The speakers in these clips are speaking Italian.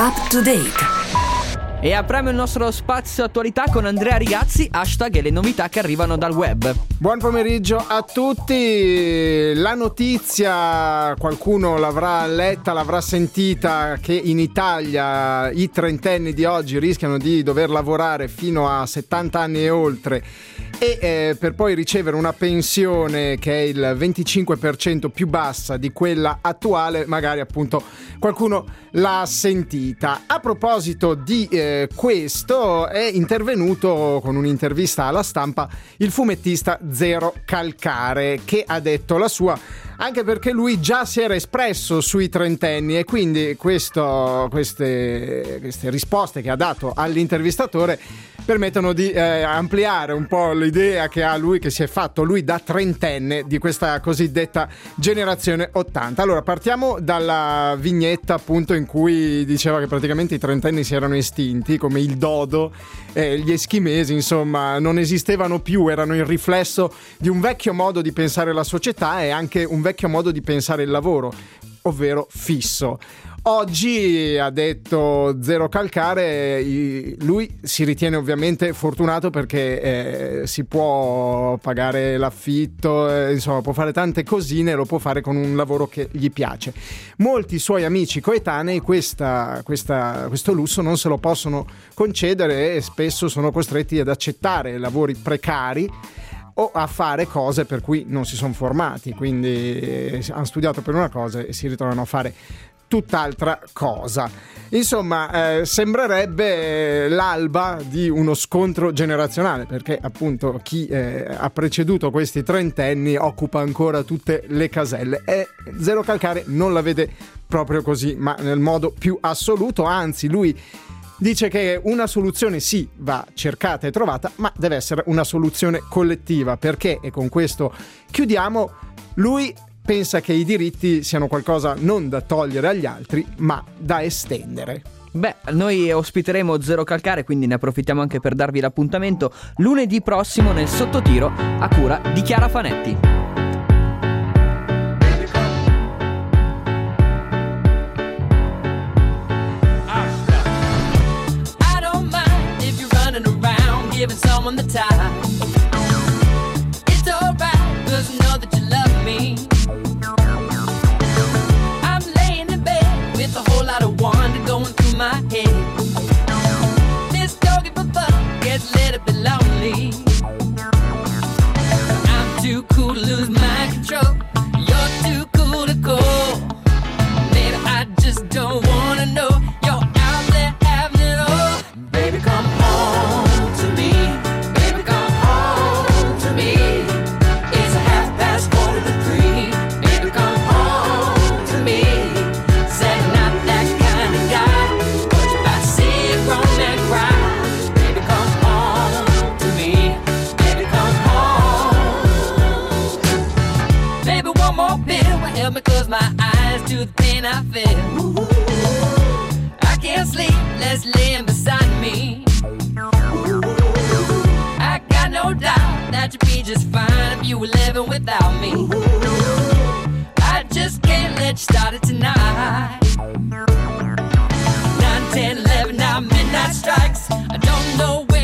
Up to date. E apriamo il nostro spazio attualità con Andrea Rigazzi, hashtag e le novità che arrivano dal web. Buon pomeriggio a tutti. La notizia, qualcuno l'avrà letta, l'avrà sentita, che in Italia i trentenni di oggi rischiano di dover lavorare fino a 70 anni e oltre e eh, per poi ricevere una pensione che è il 25% più bassa di quella attuale, magari appunto qualcuno l'ha sentita. A proposito di eh, questo è intervenuto con un'intervista alla stampa il fumettista Zero Calcare che ha detto la sua anche perché lui già si era espresso sui trentenni e quindi questo, queste, queste risposte che ha dato all'intervistatore permettono di eh, ampliare un po' l'idea che ha lui, che si è fatto lui da trentenne di questa cosiddetta generazione 80. Allora partiamo dalla vignetta appunto in cui diceva che praticamente i trentenni si erano estinti, come il dodo, eh, gli eschimesi, insomma, non esistevano più, erano il riflesso di un vecchio modo di pensare la società e anche un vecchio modo di pensare il lavoro, ovvero fisso. Oggi ha detto Zero Calcare, lui si ritiene ovviamente fortunato perché eh, si può pagare l'affitto, eh, insomma può fare tante cosine, lo può fare con un lavoro che gli piace. Molti suoi amici coetanei questa, questa, questo lusso non se lo possono concedere e spesso sono costretti ad accettare lavori precari o a fare cose per cui non si sono formati, quindi eh, hanno studiato per una cosa e si ritrovano a fare tutt'altra cosa. Insomma, eh, sembrerebbe l'alba di uno scontro generazionale, perché appunto chi eh, ha preceduto questi trentenni occupa ancora tutte le caselle e Zero Calcare non la vede proprio così, ma nel modo più assoluto, anzi lui dice che una soluzione sì va cercata e trovata, ma deve essere una soluzione collettiva, perché, e con questo chiudiamo, lui pensa che i diritti siano qualcosa non da togliere agli altri, ma da estendere. Beh, noi ospiteremo Zero Calcare, quindi ne approfittiamo anche per darvi l'appuntamento lunedì prossimo nel sottotiro a cura di Chiara Fanetti. Giving someone the time. Midnight strikes. I don't know where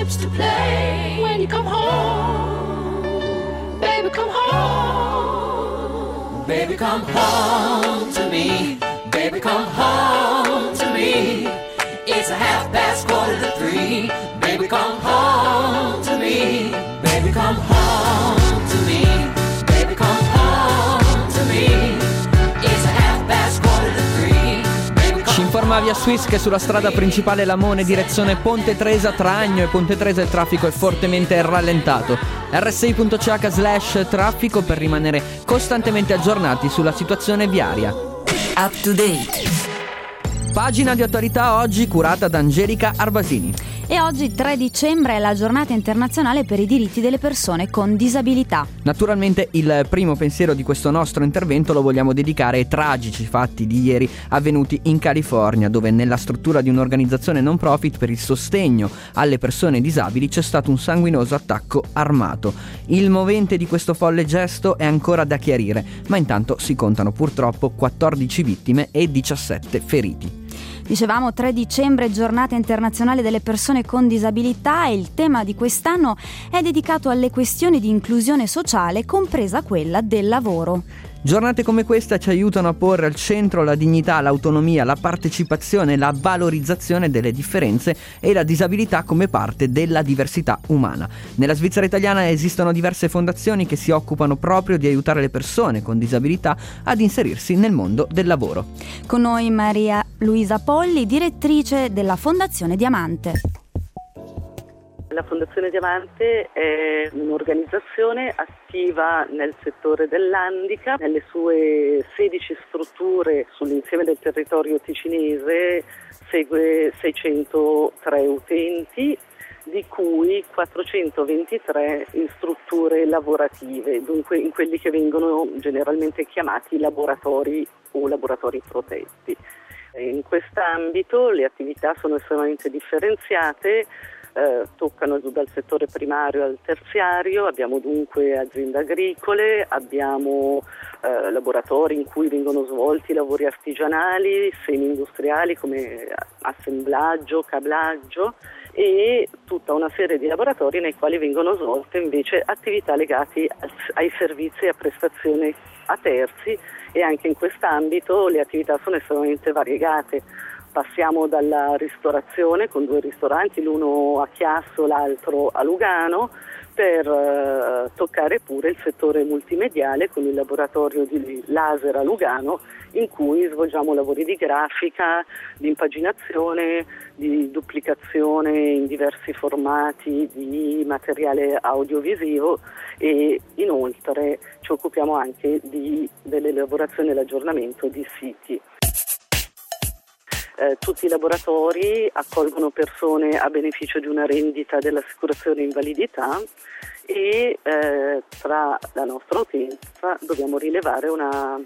chips to play when you come home. Baby, come home. Baby, come home to me. Baby, come home to me. It's a half past quarter to three. Baby, come home to me. Baby, come home la via Swiss che sulla strada principale Lamone direzione Ponte Tresa tra Agno e Ponte Tresa il traffico è fortemente rallentato. rsi.ch slash traffico per rimanere costantemente aggiornati sulla situazione viaria. Up to date. Pagina di attualità oggi curata da Angelica Arbasini. E oggi 3 dicembre è la giornata internazionale per i diritti delle persone con disabilità. Naturalmente il primo pensiero di questo nostro intervento lo vogliamo dedicare ai tragici fatti di ieri avvenuti in California, dove nella struttura di un'organizzazione non profit per il sostegno alle persone disabili c'è stato un sanguinoso attacco armato. Il movente di questo folle gesto è ancora da chiarire, ma intanto si contano purtroppo 14 vittime e 17 feriti. Dicevamo 3 dicembre, giornata internazionale delle persone con disabilità e il tema di quest'anno è dedicato alle questioni di inclusione sociale, compresa quella del lavoro. Giornate come questa ci aiutano a porre al centro la dignità, l'autonomia, la partecipazione, la valorizzazione delle differenze e la disabilità come parte della diversità umana. Nella Svizzera italiana esistono diverse fondazioni che si occupano proprio di aiutare le persone con disabilità ad inserirsi nel mondo del lavoro. Con noi Maria Luisa Polli, direttrice della Fondazione Diamante. La Fondazione Diamante è un'organizzazione attiva nel settore dell'handicap, nelle sue 16 strutture sull'insieme del territorio ticinese segue 603 utenti di cui 423 in strutture lavorative, dunque in quelli che vengono generalmente chiamati laboratori o laboratori protetti. In quest'ambito le attività sono estremamente differenziate eh, toccano dal settore primario al terziario, abbiamo dunque aziende agricole, abbiamo eh, laboratori in cui vengono svolti lavori artigianali, semi-industriali come assemblaggio, cablaggio e tutta una serie di laboratori nei quali vengono svolte invece attività legate ai servizi e a prestazioni a terzi e anche in quest'ambito le attività sono estremamente variegate. Passiamo dalla ristorazione con due ristoranti, l'uno a Chiasso, l'altro a Lugano, per eh, toccare pure il settore multimediale con il laboratorio di laser a Lugano in cui svolgiamo lavori di grafica, di impaginazione, di duplicazione in diversi formati di materiale audiovisivo e inoltre ci occupiamo anche di, dell'elaborazione e l'aggiornamento di siti. Eh, tutti i laboratori accolgono persone a beneficio di una rendita dell'assicurazione invalidità e eh, tra la nostra utenza dobbiamo rilevare una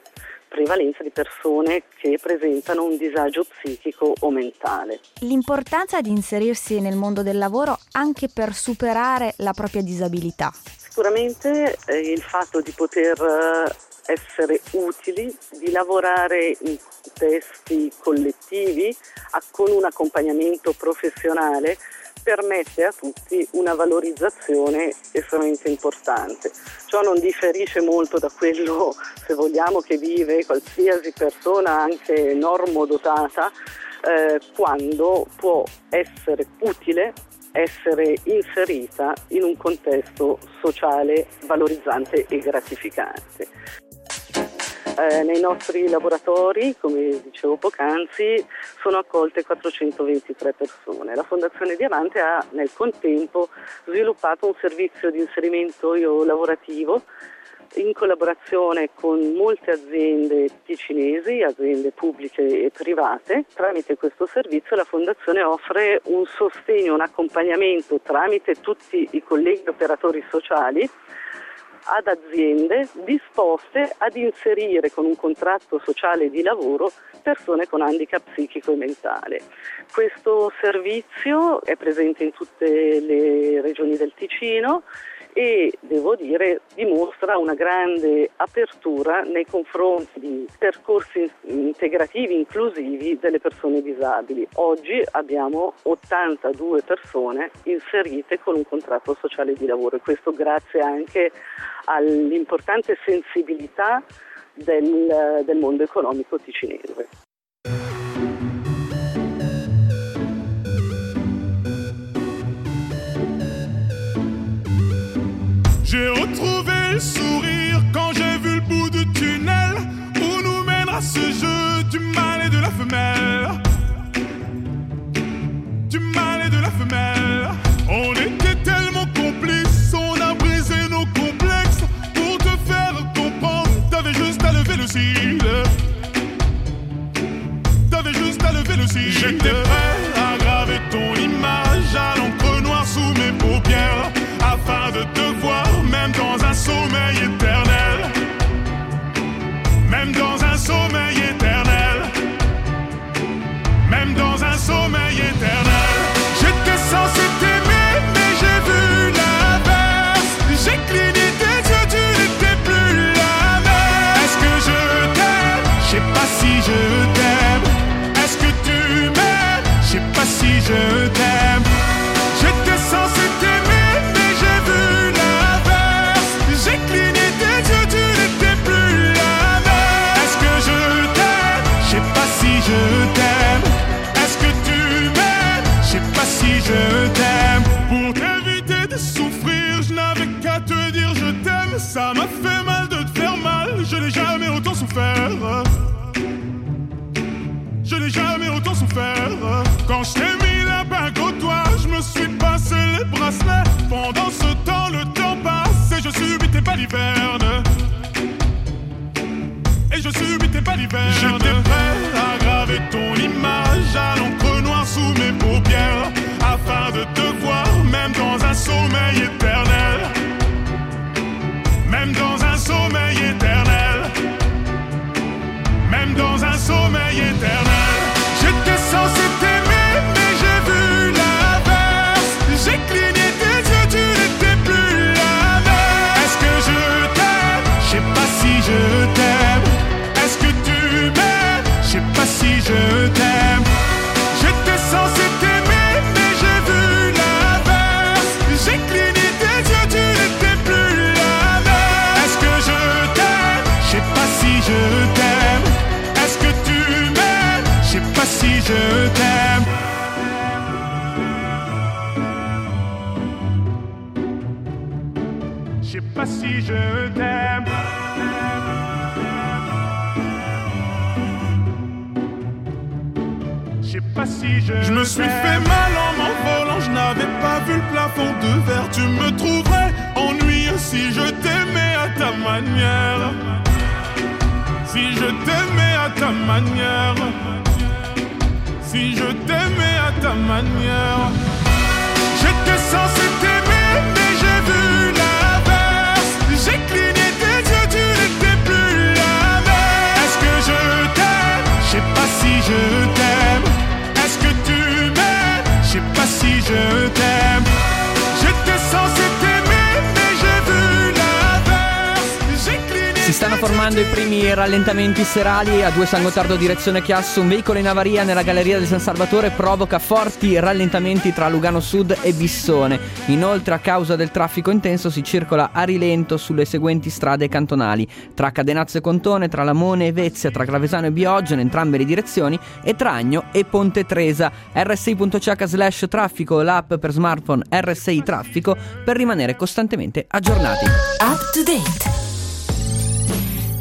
prevalenza di persone che presentano un disagio psichico o mentale. L'importanza di inserirsi nel mondo del lavoro anche per superare la propria disabilità. Sicuramente eh, il fatto di poter eh, essere utili, di lavorare in contesti collettivi con un accompagnamento professionale permette a tutti una valorizzazione estremamente importante. Ciò non differisce molto da quello, se vogliamo, che vive qualsiasi persona, anche normodotata, eh, quando può essere utile essere inserita in un contesto sociale valorizzante e gratificante. Eh, nei nostri laboratori, come dicevo poc'anzi, sono accolte 423 persone. La Fondazione Diamante ha nel contempo sviluppato un servizio di inserimento lavorativo in collaborazione con molte aziende ticinesi, aziende pubbliche e private. Tramite questo servizio la Fondazione offre un sostegno, un accompagnamento tramite tutti i colleghi operatori sociali ad aziende disposte ad inserire con un contratto sociale di lavoro persone con handicap psichico e mentale. Questo servizio è presente in tutte le regioni del Ticino e devo dire dimostra una grande apertura nei confronti di percorsi integrativi inclusivi delle persone disabili. Oggi abbiamo 82 persone inserite con un contratto sociale di lavoro e questo grazie anche all'importante sensibilità del, del mondo economico ticinese. J'ai retrouvé le sourire quand j'ai vu le bout du tunnel où nous mènera ce jeu du mâle et de la femelle. Du mâle et de la femelle. On était tellement complices, on a brisé nos complexes pour te faire comprendre. T'avais juste à lever le cil. T'avais juste à lever le cil. J'étais prêt. Sommeil éternel. Je subis tes balivernes. J'étais prêt à graver ton image à l'encre noire sous mes paupières. Afin de te voir, même dans un sommeil éternel. Je t'aime. Je sais pas si je. Je me suis fait mal en m'envolant, je n'avais pas vu le plafond de verre. Tu me trouverais ennuyeux si je t'aimais à ta manière. Si je t'aimais à ta manière. Si je t'aimais à ta manière. J'étais censé t'aimer, stanno formando i primi rallentamenti serali a due San Gottardo direzione Chiasso, un veicolo in avaria nella galleria di San Salvatore provoca forti rallentamenti tra Lugano Sud e Bissone. Inoltre a causa del traffico intenso si circola a rilento sulle seguenti strade cantonali, tra Cadenazzo e Contone, tra Lamone e Vezia, tra Gravesano e Biogio in entrambe le direzioni e tra Agno e Ponte Tresa. rsi.ch slash traffico, l'app per smartphone RSI Traffico per rimanere costantemente aggiornati. Up to date.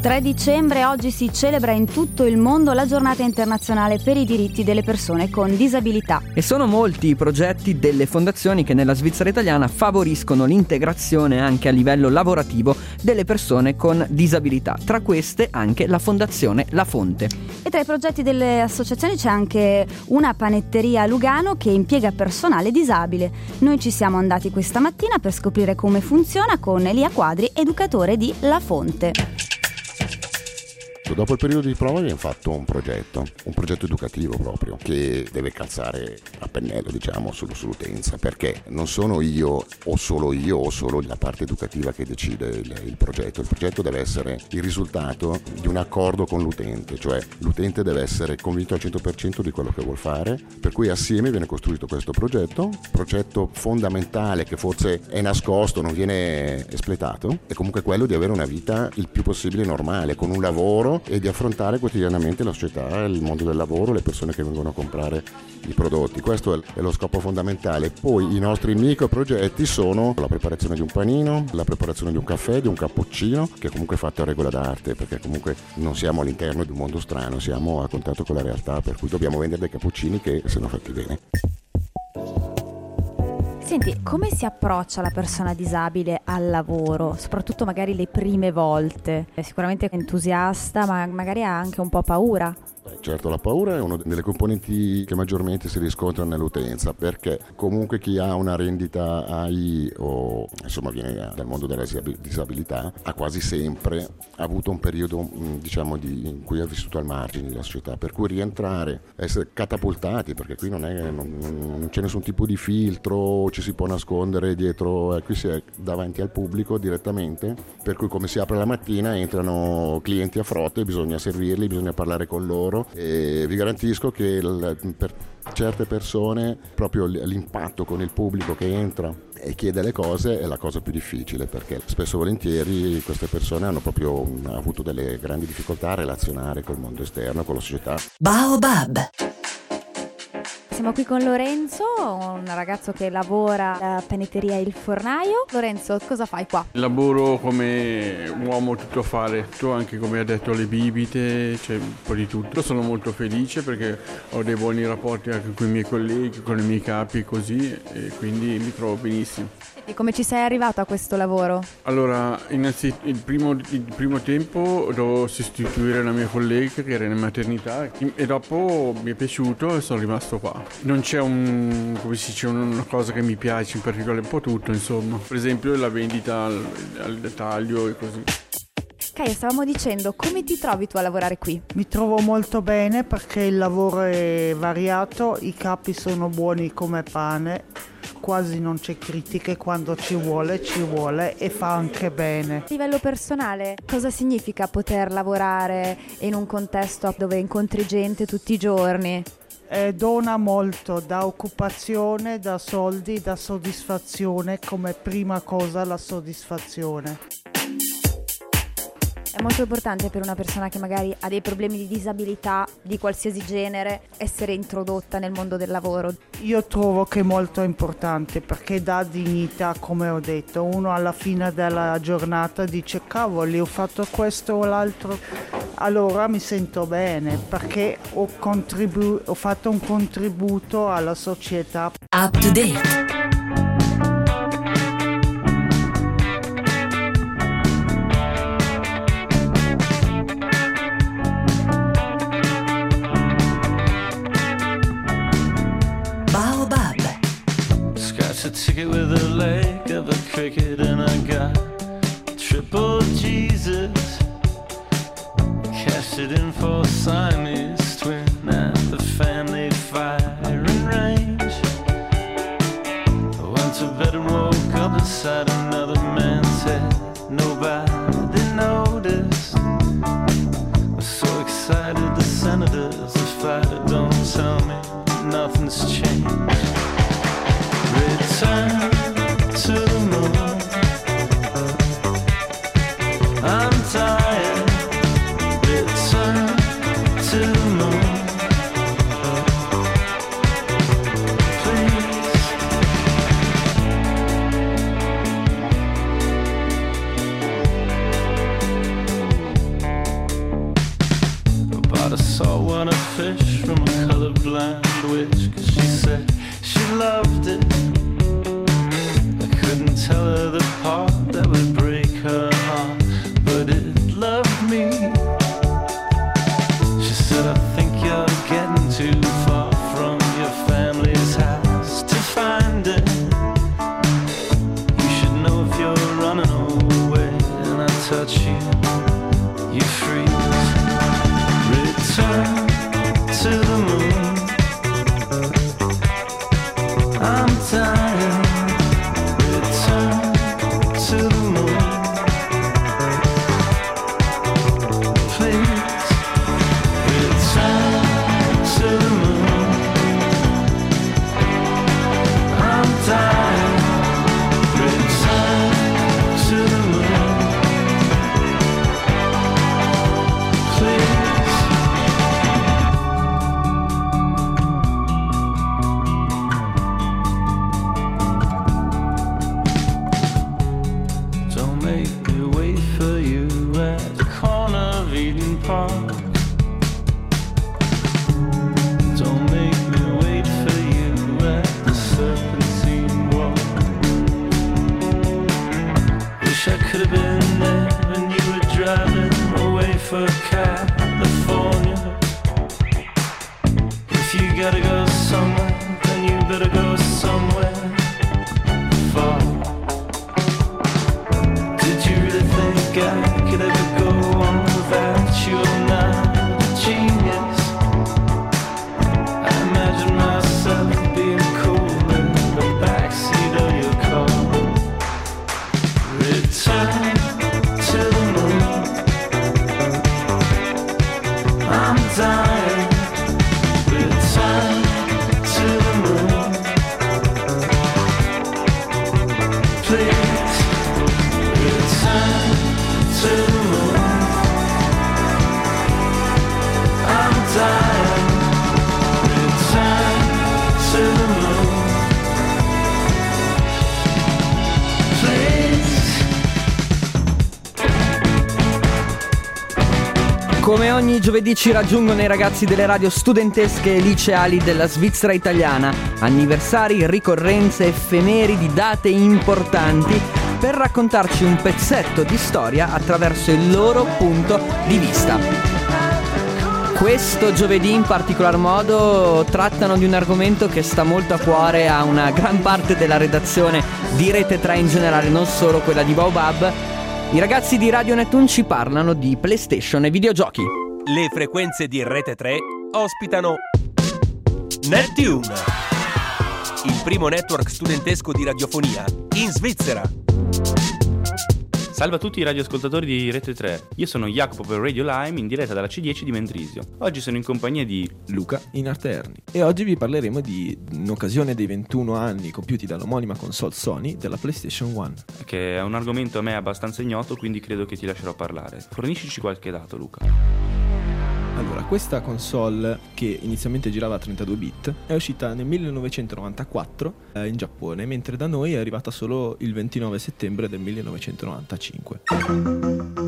3 dicembre oggi si celebra in tutto il mondo la giornata internazionale per i diritti delle persone con disabilità. E sono molti i progetti delle fondazioni che nella Svizzera italiana favoriscono l'integrazione anche a livello lavorativo delle persone con disabilità. Tra queste anche la Fondazione La Fonte. E tra i progetti delle associazioni c'è anche una panetteria a Lugano che impiega personale disabile. Noi ci siamo andati questa mattina per scoprire come funziona con Elia Quadri, educatore di La Fonte. Dopo il periodo di prova abbiamo fatto un progetto, un progetto educativo proprio, che deve calzare a pennello, diciamo, sul- sull'utenza, perché non sono io o solo io o solo la parte educativa che decide il, il progetto. Il progetto deve essere il risultato di un accordo con l'utente, cioè l'utente deve essere convinto al 100% di quello che vuol fare, per cui assieme viene costruito questo progetto, progetto fondamentale che forse è nascosto, non viene espletato, è comunque quello di avere una vita il più possibile normale, con un lavoro e di affrontare quotidianamente la società, il mondo del lavoro, le persone che vengono a comprare i prodotti. Questo è lo scopo fondamentale. Poi i nostri micro progetti sono la preparazione di un panino, la preparazione di un caffè, di un cappuccino, che è comunque fatto a regola d'arte, perché comunque non siamo all'interno di un mondo strano, siamo a contatto con la realtà, per cui dobbiamo vendere dei cappuccini che siano fatti bene. Senti, come si approccia la persona disabile al lavoro, soprattutto magari le prime volte? È sicuramente entusiasta, ma magari ha anche un po' paura. Certo, la paura è una delle componenti che maggiormente si riscontra nell'utenza perché comunque chi ha una rendita AI o insomma viene dal mondo della disabi- disabilità ha quasi sempre avuto un periodo mh, diciamo di, in cui ha vissuto al margine della società. Per cui rientrare, essere catapultati perché qui non, è, non, non c'è nessun tipo di filtro, ci si può nascondere dietro, eh, qui si è davanti al pubblico direttamente per cui come si apre la mattina entrano clienti a frotte, bisogna servirli, bisogna parlare con loro e vi garantisco che il- per certe persone proprio l'impatto con il pubblico che entra e chiede le cose è la cosa più difficile perché spesso e volentieri queste persone hanno proprio avuto delle grandi difficoltà a relazionare col mondo esterno, con la società. Baobab. Siamo qui con Lorenzo, un ragazzo che lavora alla panetteria Il Fornaio. Lorenzo, cosa fai qua? Lavoro come uomo tuttofare, tutto anche come ha detto le bibite, c'è un po' di tutto. Sono molto felice perché ho dei buoni rapporti anche con i miei colleghi, con i miei capi così e quindi mi trovo benissimo. E come ci sei arrivato a questo lavoro? Allora, innanzitutto il primo, il primo tempo dovevo sostituire la mia collega che era in maternità e dopo mi è piaciuto e sono rimasto qua. Non c'è un, come si dice, una cosa che mi piace in particolare, un po' tutto insomma. Per esempio la vendita al, al dettaglio e così. Caio, stavamo dicendo, come ti trovi tu a lavorare qui? Mi trovo molto bene perché il lavoro è variato, i capi sono buoni come pane, quasi non c'è critiche, quando ci vuole ci vuole e fa anche bene. A livello personale, cosa significa poter lavorare in un contesto dove incontri gente tutti i giorni? Eh, dona molto, da occupazione, da soldi, da soddisfazione, come prima cosa la soddisfazione. È molto importante per una persona che magari ha dei problemi di disabilità di qualsiasi genere essere introdotta nel mondo del lavoro. Io trovo che è molto importante perché dà dignità, come ho detto. Uno alla fine della giornata dice cavoli, ho fatto questo o l'altro. Allora mi sento bene perché ho, contribu- ho fatto un contributo alla società. Up to date. Cricket and I got triple Jesus. Cashed it in for Siamese twin at the family firing range. I went to bed and woke up inside another man's head. Nobody noticed. I'm so excited the senators, the fighter don't tell me nothing's changed. Giovedì ci raggiungono i ragazzi delle radio studentesche e liceali della Svizzera italiana, anniversari, ricorrenze, effemeridi, date importanti, per raccontarci un pezzetto di storia attraverso il loro punto di vista. Questo giovedì in particolar modo trattano di un argomento che sta molto a cuore a una gran parte della redazione di Rete 3 in generale, non solo quella di Baobab. I ragazzi di Radio Netune ci parlano di PlayStation e videogiochi. Le frequenze di Rete 3 ospitano Neptune, il primo network studentesco di radiofonia in Svizzera. Salve a tutti i radioascoltatori di Rete 3, io sono Jacopo per Radio Lime in diretta dalla C10 di Mendrisio. Oggi sono in compagnia di Luca in arte Erni e oggi vi parleremo di, in occasione dei 21 anni compiuti dall'omonima console Sony della PlayStation 1. che è un argomento a me abbastanza ignoto, quindi credo che ti lascerò parlare. Forniscici qualche dato, Luca. Allora, questa console che inizialmente girava a 32 bit è uscita nel 1994 eh, in Giappone, mentre da noi è arrivata solo il 29 settembre del 1995.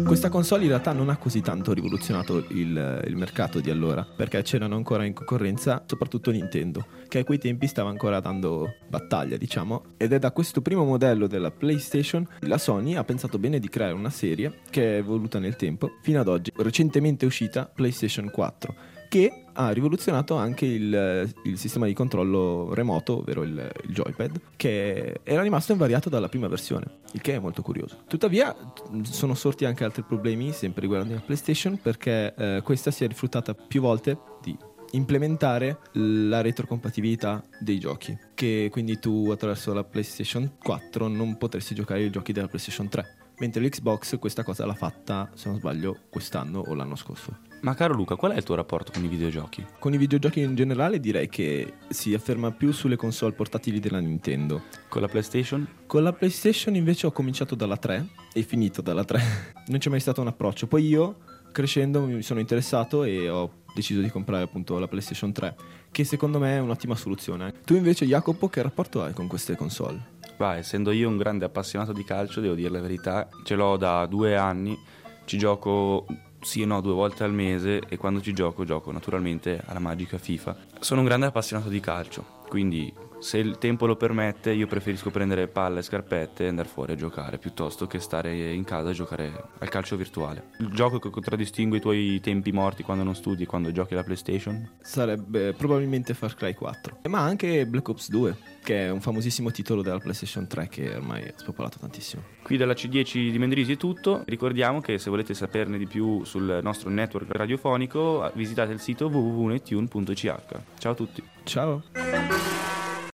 Questa console in realtà non ha così tanto rivoluzionato il, il mercato di allora, perché c'erano ancora in concorrenza soprattutto Nintendo, che a quei tempi stava ancora dando battaglia, diciamo, ed è da questo primo modello della PlayStation la Sony ha pensato bene di creare una serie che è evoluta nel tempo fino ad oggi, recentemente uscita PlayStation 4, che ha rivoluzionato anche il, il sistema di controllo remoto, ovvero il, il joypad, che era rimasto invariato dalla prima versione, il che è molto curioso. Tuttavia sono sorti anche altri problemi, sempre riguardanti la PlayStation, perché eh, questa si è rifiutata più volte di implementare la retrocompatibilità dei giochi che quindi tu attraverso la PlayStation 4 non potresti giocare i giochi della PlayStation 3 mentre l'Xbox questa cosa l'ha fatta se non sbaglio quest'anno o l'anno scorso Ma caro Luca, qual è il tuo rapporto con i videogiochi? con i videogiochi in generale direi che si afferma più sulle console portatili della Nintendo Con la PlayStation? Con la PlayStation invece ho cominciato dalla 3 e finito dalla 3. non c'è mai stato un approccio. Poi io, crescendo, mi sono interessato e ho deciso di comprare appunto la PlayStation 3, che secondo me è un'ottima soluzione. Tu invece, Jacopo, che rapporto hai con queste console? Va, essendo io un grande appassionato di calcio, devo dire la verità, ce l'ho da due anni, ci gioco sì e no due volte al mese e quando ci gioco gioco naturalmente alla magica FIFA. Sono un grande appassionato di calcio, quindi se il tempo lo permette io preferisco prendere palla e scarpette e andare fuori a giocare piuttosto che stare in casa a giocare al calcio virtuale. Il gioco che contraddistingue i tuoi tempi morti quando non studi e quando giochi alla PlayStation? Sarebbe probabilmente Far Cry 4, ma anche Black Ops 2, che è un famosissimo titolo della PlayStation 3 che ormai è spopolato tantissimo. Qui dalla C10 di Mendrisi è tutto. Ricordiamo che se volete saperne di più sul nostro network radiofonico, visitate il sito www.netune.ch. Ciao a tutti. Ciao.